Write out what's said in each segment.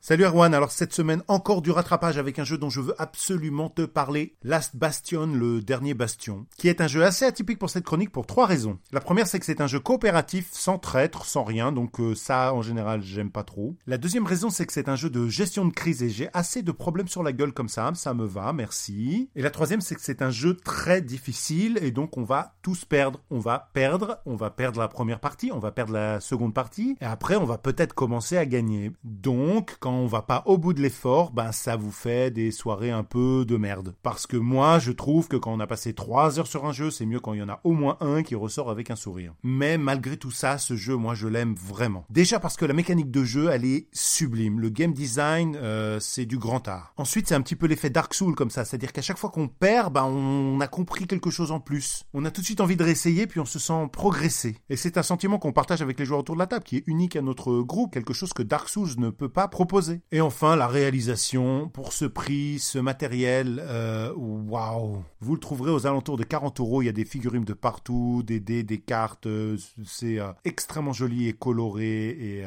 Salut Erwan, alors cette semaine encore du rattrapage avec un jeu dont je veux absolument te parler, Last Bastion, le dernier bastion, qui est un jeu assez atypique pour cette chronique pour trois raisons. La première c'est que c'est un jeu coopératif, sans traître, sans rien, donc euh, ça en général j'aime pas trop. La deuxième raison c'est que c'est un jeu de gestion de crise et j'ai assez de problèmes sur la gueule comme ça, ça me va, merci. Et la troisième c'est que c'est un jeu très difficile et donc on va tous perdre. On va perdre, on va perdre la première partie, on va perdre la seconde partie et après on va peut-être commencer à gagner. Donc on va pas au bout de l'effort, ben ça vous fait des soirées un peu de merde. Parce que moi, je trouve que quand on a passé 3 heures sur un jeu, c'est mieux quand il y en a au moins un qui ressort avec un sourire. Mais malgré tout ça, ce jeu, moi, je l'aime vraiment. Déjà parce que la mécanique de jeu, elle est sublime. Le game design, euh, c'est du grand art. Ensuite, c'est un petit peu l'effet Dark Soul comme ça, c'est-à-dire qu'à chaque fois qu'on perd, ben on a compris quelque chose en plus. On a tout de suite envie de réessayer, puis on se sent progresser. Et c'est un sentiment qu'on partage avec les joueurs autour de la table, qui est unique à notre groupe, quelque chose que Dark Souls ne peut pas proposer. Et enfin, la réalisation, pour ce prix, ce matériel, euh, waouh. Vous le trouverez aux alentours de 40 euros, il y a des figurines de partout, des dés, des cartes, euh, c'est euh, extrêmement joli et coloré et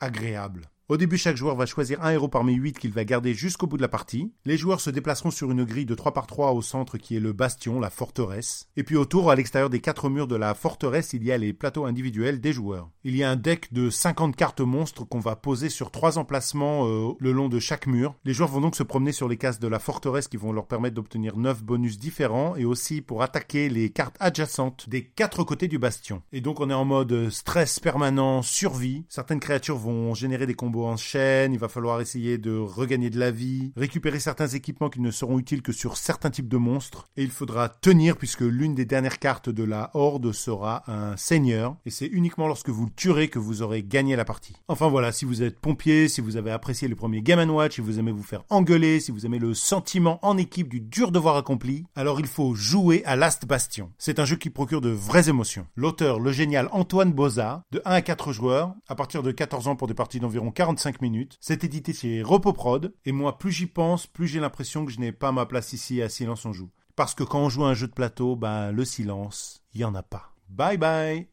agréable. Au début, chaque joueur va choisir un héros parmi 8 qu'il va garder jusqu'au bout de la partie. Les joueurs se déplaceront sur une grille de 3 par 3 au centre qui est le bastion, la forteresse. Et puis autour, à l'extérieur des quatre murs de la forteresse, il y a les plateaux individuels des joueurs. Il y a un deck de 50 cartes monstres qu'on va poser sur trois emplacements euh, le long de chaque mur. Les joueurs vont donc se promener sur les cases de la forteresse qui vont leur permettre d'obtenir 9 bonus différents et aussi pour attaquer les cartes adjacentes des quatre côtés du bastion. Et donc on est en mode stress permanent, survie. Certaines créatures vont générer des en chaîne, il va falloir essayer de regagner de la vie, récupérer certains équipements qui ne seront utiles que sur certains types de monstres, et il faudra tenir puisque l'une des dernières cartes de la horde sera un seigneur, et c'est uniquement lorsque vous le tuerez que vous aurez gagné la partie. Enfin voilà, si vous êtes pompier, si vous avez apprécié le premier Game Watch, si vous aimez vous faire engueuler, si vous aimez le sentiment en équipe du dur devoir accompli, alors il faut jouer à Last Bastion. C'est un jeu qui procure de vraies émotions. L'auteur, le génial Antoine Boza, de 1 à 4 joueurs, à partir de 14 ans pour des parties d'environ 40 45 minutes. C'est édité chez Repoprod. Et moi, plus j'y pense, plus j'ai l'impression que je n'ai pas ma place ici à Silence on Joue. Parce que quand on joue à un jeu de plateau, ben, le silence, il n'y en a pas. Bye bye!